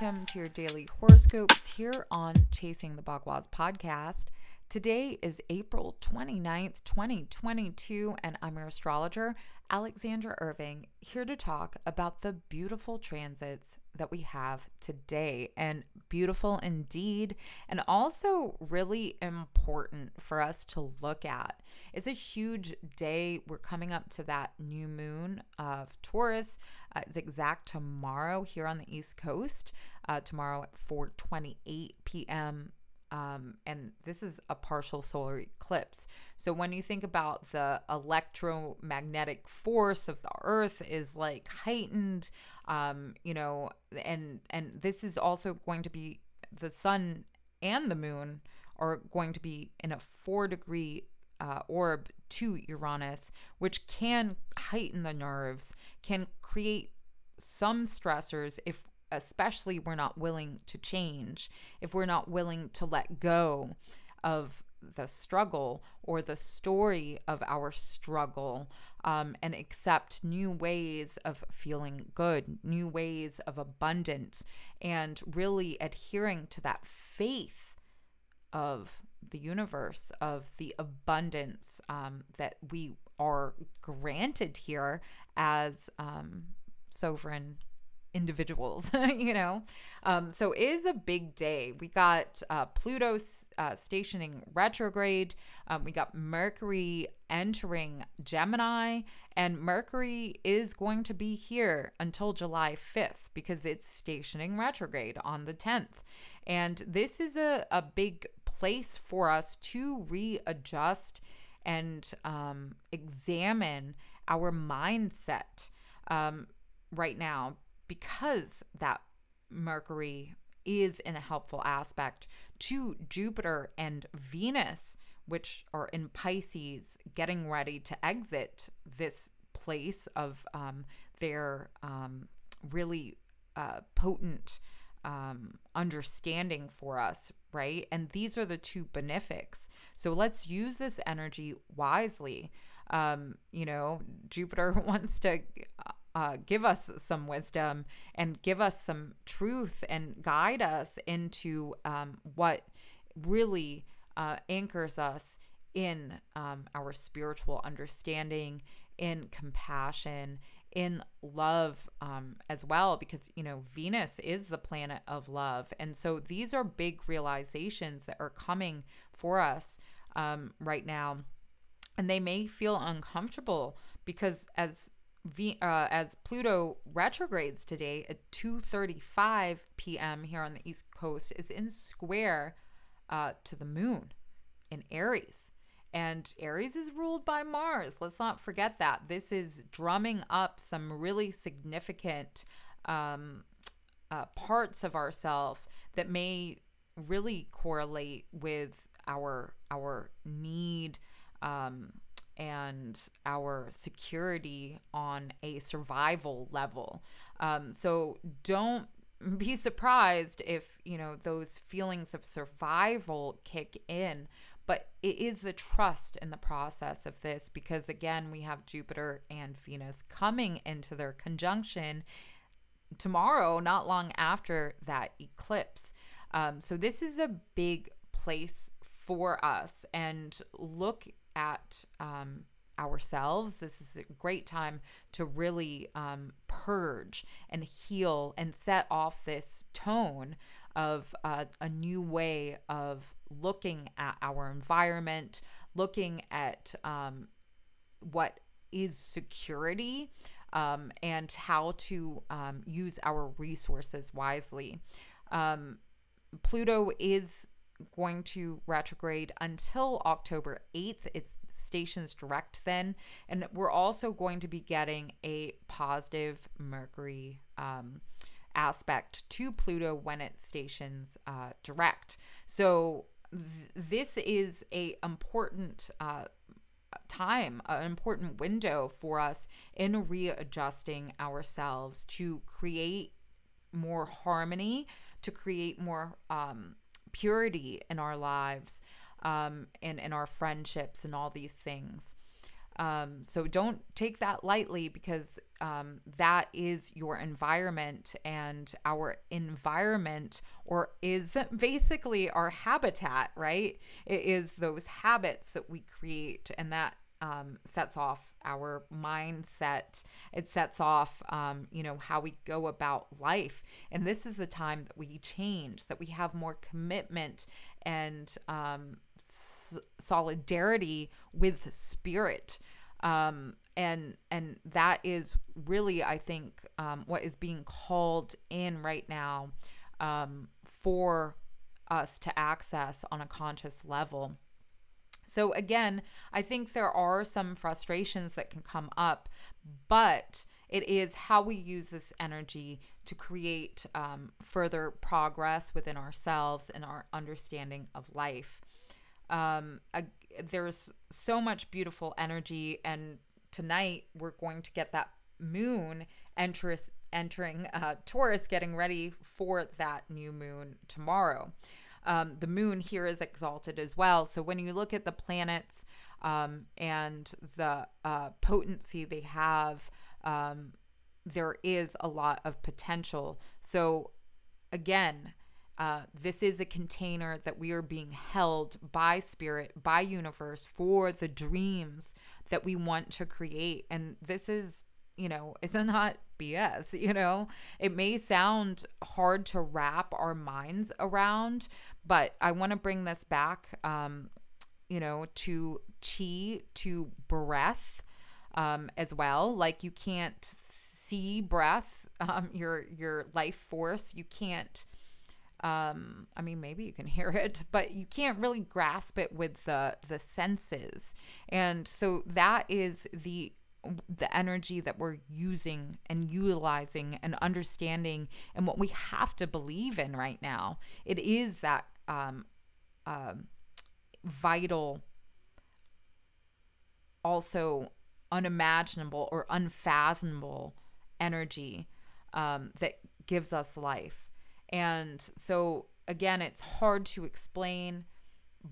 welcome to your daily horoscopes here on Chasing the Bagua's podcast. Today is April 29th, 2022, and I'm your astrologer, Alexandra Irving, here to talk about the beautiful transits that we have today. And beautiful indeed, and also really important for us to look at. It's a huge day. We're coming up to that new moon of Taurus. Uh, it's exact tomorrow here on the East Coast, uh, tomorrow at 4:28 p.m. Um, and this is a partial solar eclipse. So when you think about the electromagnetic force of the Earth is like heightened, um, you know, and and this is also going to be the sun and the moon are going to be in a four degree uh, orb to Uranus, which can heighten the nerves, can create some stressors if especially we're not willing to change, if we're not willing to let go of the struggle or the story of our struggle um, and accept new ways of feeling good, new ways of abundance, and really adhering to that faith of the universe, of the abundance um, that we are granted here as um, sovereign individuals, you know? Um, so it is a big day. We got uh, Pluto uh, stationing retrograde. Um, we got Mercury entering Gemini, and Mercury is going to be here until July 5th because it's stationing retrograde on the 10th. And this is a, a big place for us to readjust and um, examine our mindset um, right now because that Mercury is in a helpful aspect to Jupiter and Venus, which are in Pisces, getting ready to exit this place of um, their um, really uh, potent um, understanding for us, right? And these are the two benefics. So let's use this energy wisely. Um, you know, Jupiter wants to uh, give us some wisdom and give us some truth and guide us into um, what really uh, anchors us in um, our spiritual understanding, in compassion, in love um, as well, because, you know, Venus is the planet of love. And so these are big realizations that are coming for us um, right now. And they may feel uncomfortable because as V, uh, as Pluto retrogrades today at 2:35 p.m. here on the East Coast is in square uh, to the moon in Aries. And Aries is ruled by Mars. Let's not forget that. This is drumming up some really significant um, uh, parts of ourself that may really correlate with our our need um, and our security on a survival level. Um, so don't be surprised if, you know, those feelings of survival kick in. But it is the trust in the process of this because, again, we have Jupiter and Venus coming into their conjunction tomorrow, not long after that eclipse. Um, so, this is a big place for us. And look at um, ourselves. This is a great time to really um, purge and heal and set off this tone of uh, a new way of looking at our environment, looking at um, what is security. Um, and how to um, use our resources wisely. Um, Pluto is going to retrograde until October 8th. It's stations direct then. And we're also going to be getting a positive Mercury um, aspect to Pluto when it stations uh, direct. So th- this is a important uh, time, an important window for us in readjusting ourselves to create more harmony, to create more um, purity in our lives um, and in our friendships and all these things. Um, so don't take that lightly because um, that is your environment, and our environment, or is basically our habitat, right? It is those habits that we create, and that um, sets off our mindset. It sets off, um, you know, how we go about life. And this is the time that we change, that we have more commitment and um, s- solidarity with spirit. Um, and and that is really, I think, um, what is being called in right now um, for us to access on a conscious level. So, again, I think there are some frustrations that can come up, but it is how we use this energy to create um, further progress within ourselves and our understanding of life. Um, there's so much beautiful energy, and tonight we're going to get that moon entering uh, Taurus, getting ready for that new moon tomorrow. Um, the moon here is exalted as well. So when you look at the planets um, and the uh, potency they have, um, there is a lot of potential. So again, uh, this is a container that we are being held by spirit, by universe for the dreams that we want to create. And this is you know, it's not BS, you know? It may sound hard to wrap our minds around, but I want to bring this back, um, you know, to chi, to breath um, as well. Like you can't see breath, um, your your life force. You can't. Um, I mean, maybe you can hear it, but you can't really grasp it with the the senses. And so that is the the energy that we're using and utilizing and understanding and what we have to believe in right now. It is that um, um, vital, also unimaginable or unfathomable energy um, that gives us life. And so, again, it's hard to explain,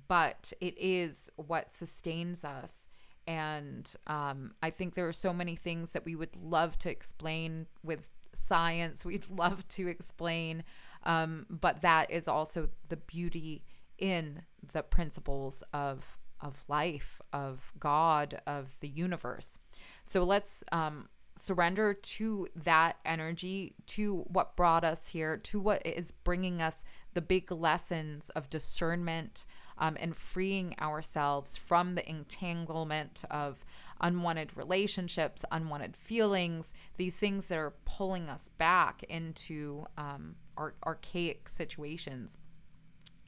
but it is what sustains us and um, I think there are so many things that we would love to explain with science. We'd love to explain, um, but that is also the beauty in the principles of of life, of God, of the universe. So let's um, surrender to that energy, to what brought us here, to what is bringing us the big lessons of discernment, um, and freeing ourselves from the entanglement of unwanted relationships, unwanted feelings, these things that are pulling us back into um, ar- archaic situations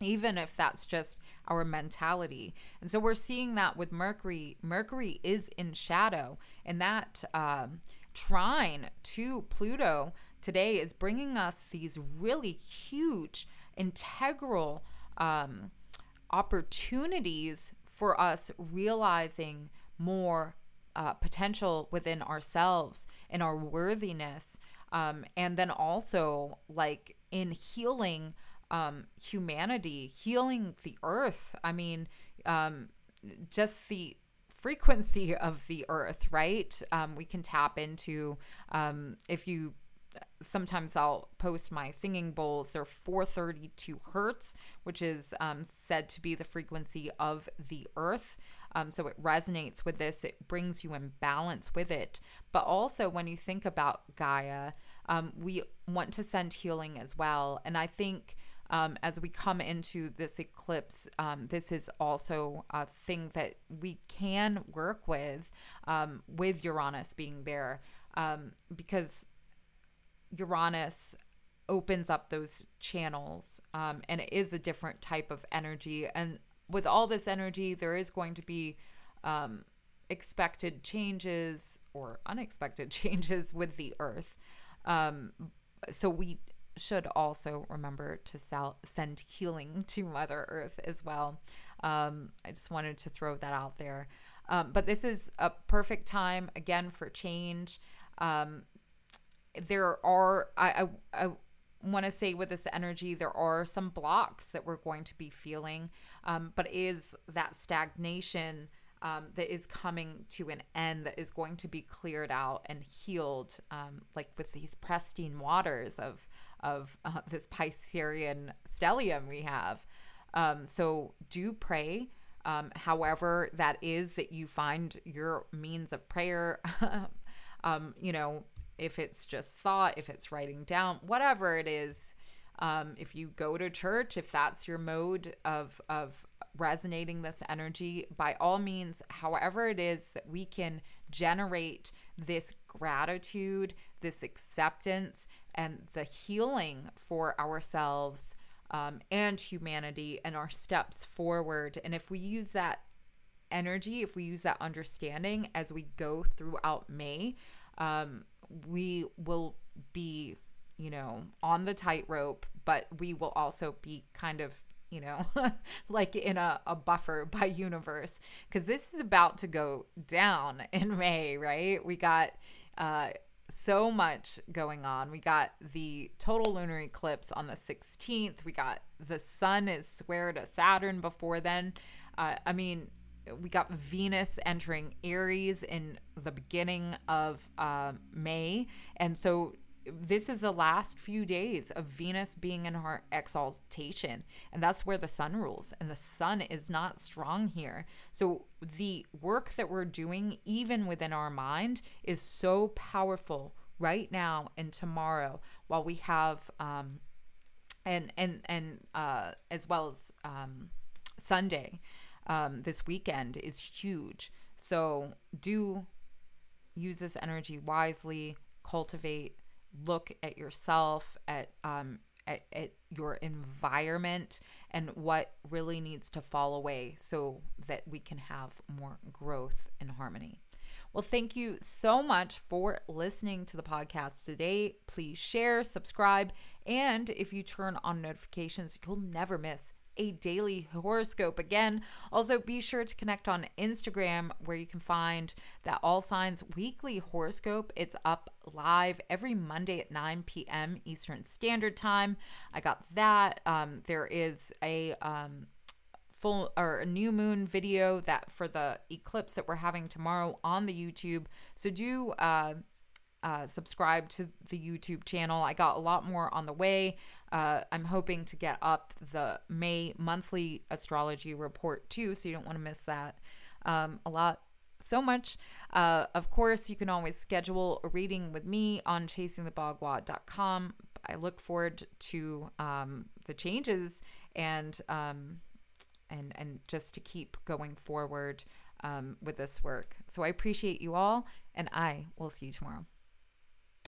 even if that's just our mentality. And so we're seeing that with Mercury. Mercury is in shadow, and that um, trine to Pluto today is bringing us these really huge, integral um, opportunities for us realizing more uh, potential within ourselves and our worthiness. Um, and then also, like in healing um, humanity, healing the earth. I mean, um, just the frequency of the earth, right? Um, we can tap into um, if you sometimes I'll post my singing bowls. They're 432 hertz, which is um, said to be the frequency of the earth. Um, so it resonates with this, it brings you in balance with it. But also, when you think about Gaia, um, we want to send healing as well. And I think. Um, as we come into this eclipse, um, this is also a thing that we can work with, um, with Uranus being there, because Uranus opens up those channels um, and it is a different type of energy. And with all this energy, there is going to be um, expected changes or unexpected changes with the earth. Um, so we should also remember to send healing to Mother Earth as well. Um, I just wanted to throw that out there. Um, but this is a perfect time again for change. Um, there are I I, I want to say with this energy there are some blocks that we're going to be feeling, um, but is that stagnation um, that is coming to an end, that is going to be cleared out and healed, um, like with these pristine waters of of uh, this Piscean stellium we have. Um, so do pray. Um, however, that is that you find your means of prayer. um, you know, if it's just thought, if it's writing down, whatever it is. Um, if you go to church, if that's your mode of of resonating this energy, by all means, however it is that we can generate this gratitude, this acceptance, and the healing for ourselves um, and humanity and our steps forward. And if we use that energy, if we use that understanding as we go throughout May, um, we will be, you know, on the tightrope, but we will also be kind of you know, like in a, a buffer by universe, because this is about to go down in May, right? We got uh, so much going on. We got the total lunar eclipse on the 16th. We got the sun is square to Saturn before then. Uh, I mean, we got Venus entering Aries in the beginning of uh, May. And so this is the last few days of Venus being in her exaltation, and that's where the sun rules, and the sun is not strong here. So, the work that we're doing, even within our mind, is so powerful right now and tomorrow while we have, um, and, and, and, uh, as well as, um, Sunday, um, this weekend is huge. So, do use this energy wisely, cultivate look at yourself, at um, at, at, your environment and what really needs to fall away so that we can have more growth and harmony. Well, thank you so much for listening to the podcast today. Please share, subscribe, and if you turn on notifications, you'll never miss a daily horoscope. Again, also be sure to connect on Instagram where you can find that All Signs weekly horoscope. It's up live every Monday at 9 p.m. Eastern Standard Time. I got that. Um, there is a um, full or a new moon video that for the eclipse that we're having tomorrow on the YouTube. So do uh, uh, subscribe to the YouTube channel. I got a lot more on the way. Uh, I'm hoping to get up the May monthly astrology report too, so you don't want to miss that. Um, a lot, so much. Uh, of course, you can always schedule a reading with me on chasingthebagua.com. I look forward to um, the changes and um, and and just to keep going forward um, with this work. So I appreciate you all, and I will see you tomorrow.